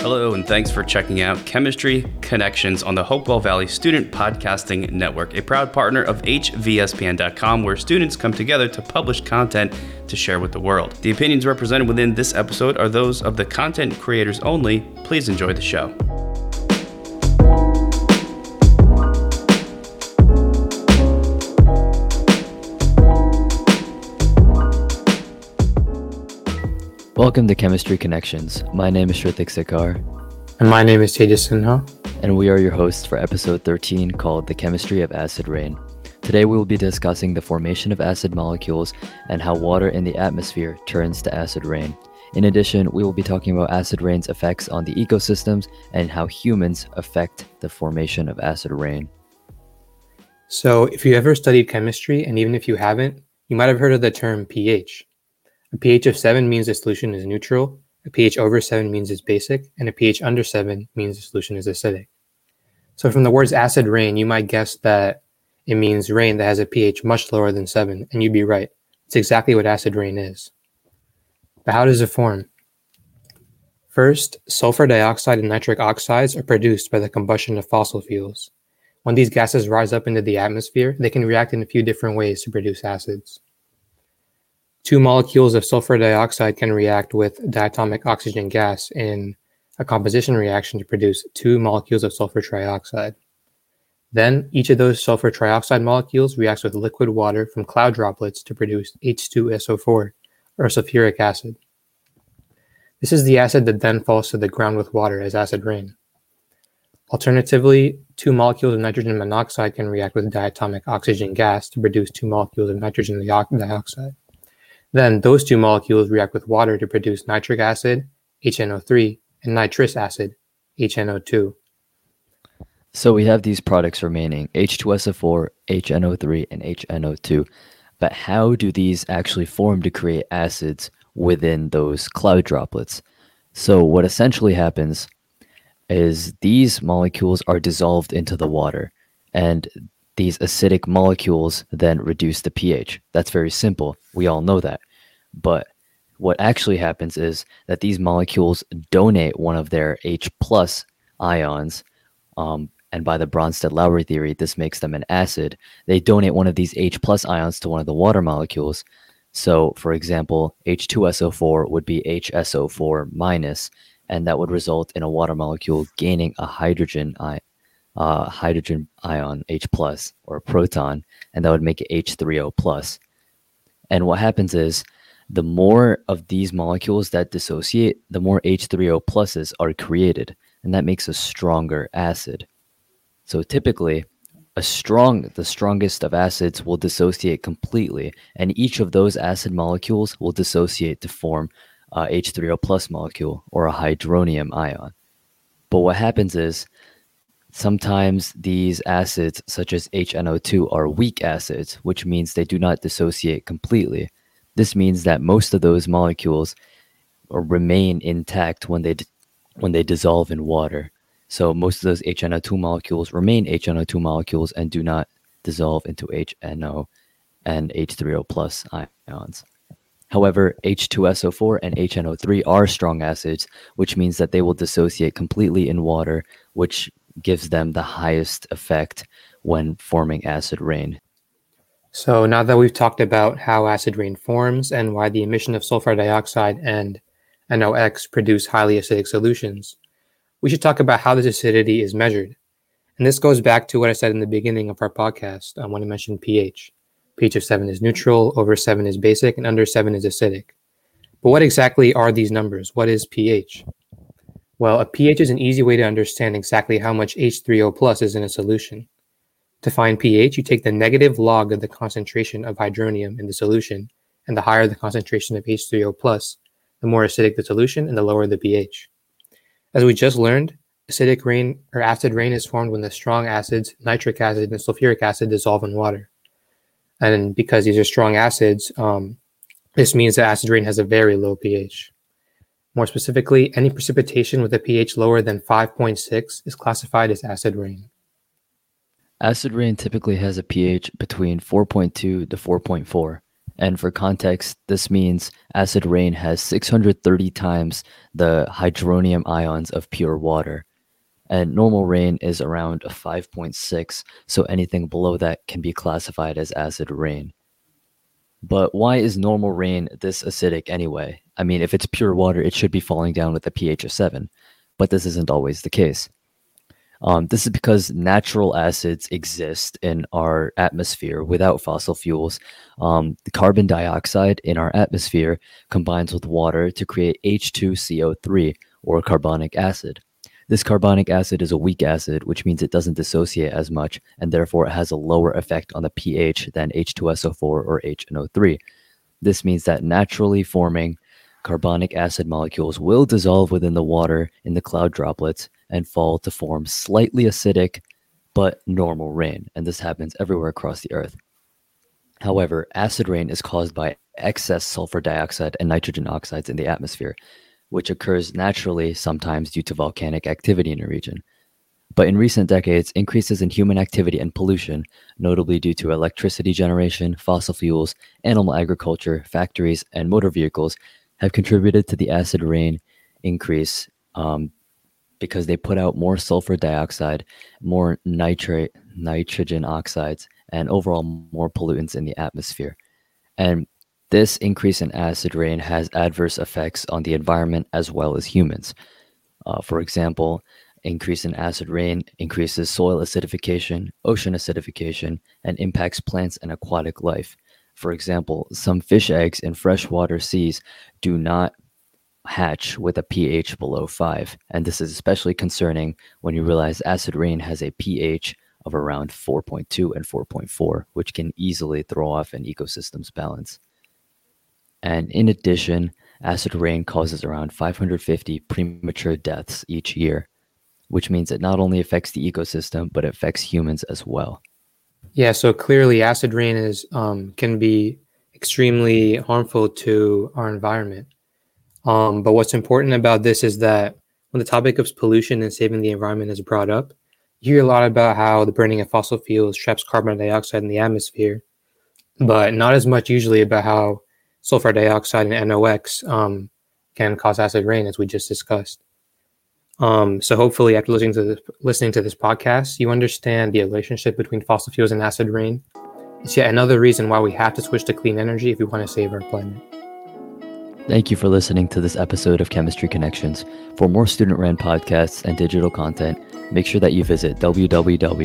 Hello, and thanks for checking out Chemistry Connections on the Hopewell Valley Student Podcasting Network, a proud partner of HVSPN.com, where students come together to publish content to share with the world. The opinions represented within this episode are those of the content creators only. Please enjoy the show. Welcome to Chemistry Connections. My name is Shrithik Sekar. And my name is Tejas Sinha. And we are your hosts for episode 13 called The Chemistry of Acid Rain. Today we will be discussing the formation of acid molecules and how water in the atmosphere turns to acid rain. In addition, we will be talking about acid rain's effects on the ecosystems and how humans affect the formation of acid rain. So, if you ever studied chemistry, and even if you haven't, you might have heard of the term pH. A pH of 7 means the solution is neutral, a pH over 7 means it's basic, and a pH under 7 means the solution is acidic. So from the words acid rain, you might guess that it means rain that has a pH much lower than 7, and you'd be right. It's exactly what acid rain is. But how does it form? First, sulfur dioxide and nitric oxides are produced by the combustion of fossil fuels. When these gases rise up into the atmosphere, they can react in a few different ways to produce acids. Two molecules of sulfur dioxide can react with diatomic oxygen gas in a composition reaction to produce two molecules of sulfur trioxide. Then, each of those sulfur trioxide molecules reacts with liquid water from cloud droplets to produce H2SO4, or sulfuric acid. This is the acid that then falls to the ground with water as acid rain. Alternatively, two molecules of nitrogen monoxide can react with diatomic oxygen gas to produce two molecules of nitrogen dioxide. Then those two molecules react with water to produce nitric acid, HNO3, and nitrous acid, HNO2. So we have these products remaining H2SO4, HNO3, and HNO2. But how do these actually form to create acids within those cloud droplets? So, what essentially happens is these molecules are dissolved into the water, and these acidic molecules then reduce the pH. That's very simple. We all know that. But what actually happens is that these molecules donate one of their H plus ions. Um, and by the Bronsted-Lowry theory, this makes them an acid. They donate one of these H plus ions to one of the water molecules. So, for example, H2SO4 would be HSO4 minus, and that would result in a water molecule gaining a hydrogen ion uh, hydrogen ion H plus or a proton, and that would make it H3O plus. And what happens is the more of these molecules that dissociate, the more H3O pluses are created, and that makes a stronger acid. So typically, a strong, the strongest of acids will dissociate completely, and each of those acid molecules will dissociate to form a H3O plus molecule or a hydronium ion. But what happens is Sometimes these acids, such as HNO2, are weak acids, which means they do not dissociate completely. This means that most of those molecules remain intact when they when they dissolve in water. So most of those HNO2 molecules remain HNO2 molecules and do not dissolve into HNO and H3O plus ions. However, H2SO4 and HNO3 are strong acids, which means that they will dissociate completely in water, which gives them the highest effect when forming acid rain. So now that we've talked about how acid rain forms and why the emission of sulfur dioxide and NOx produce highly acidic solutions, we should talk about how this acidity is measured. And this goes back to what I said in the beginning of our podcast um, when I mentioned pH. pH of 7 is neutral, over 7 is basic, and under 7 is acidic. But what exactly are these numbers? What is pH? Well, a pH is an easy way to understand exactly how much H3O plus is in a solution. To find pH, you take the negative log of the concentration of hydronium in the solution, and the higher the concentration of H3O plus, the more acidic the solution and the lower the pH. As we just learned, acidic rain or acid rain is formed when the strong acids, nitric acid and sulfuric acid, dissolve in water. And because these are strong acids, um, this means that acid rain has a very low pH. More specifically, any precipitation with a pH lower than 5.6 is classified as acid rain. Acid rain typically has a pH between 4.2 to 4.4. And for context, this means acid rain has 630 times the hydronium ions of pure water. And normal rain is around a 5.6, so anything below that can be classified as acid rain. But why is normal rain this acidic anyway? I mean, if it's pure water, it should be falling down with a pH of 7, but this isn't always the case. Um, this is because natural acids exist in our atmosphere without fossil fuels. Um, the carbon dioxide in our atmosphere combines with water to create H2CO3 or carbonic acid. This carbonic acid is a weak acid, which means it doesn't dissociate as much, and therefore it has a lower effect on the pH than H2SO4 or HNO3. This means that naturally forming carbonic acid molecules will dissolve within the water in the cloud droplets and fall to form slightly acidic but normal rain, and this happens everywhere across the earth. However, acid rain is caused by excess sulfur dioxide and nitrogen oxides in the atmosphere, which occurs naturally sometimes due to volcanic activity in a region. But in recent decades, increases in human activity and pollution, notably due to electricity generation, fossil fuels, animal agriculture, factories, and motor vehicles, have contributed to the acid rain increase um, because they put out more sulfur dioxide, more nitrate, nitrogen oxides, and overall more pollutants in the atmosphere. And this increase in acid rain has adverse effects on the environment as well as humans. Uh, for example, increase in acid rain increases soil acidification, ocean acidification, and impacts plants and aquatic life. For example, some fish eggs in freshwater seas do not hatch with a pH below 5. And this is especially concerning when you realize acid rain has a pH of around 4.2 and 4.4, which can easily throw off an ecosystem's balance. And in addition, acid rain causes around 550 premature deaths each year, which means it not only affects the ecosystem, but affects humans as well. Yeah, so clearly acid rain is um, can be extremely harmful to our environment. Um, but what's important about this is that when the topic of pollution and saving the environment is brought up, you hear a lot about how the burning of fossil fuels traps carbon dioxide in the atmosphere, but not as much usually about how sulfur dioxide and NOx um, can cause acid rain, as we just discussed. Um, so hopefully, after listening to this, listening to this podcast, you understand the relationship between fossil fuels and acid rain. It's yet another reason why we have to switch to clean energy if we want to save our planet. Thank you for listening to this episode of Chemistry Connections. For more student ran podcasts and digital content, make sure that you visit www.hvspn.com.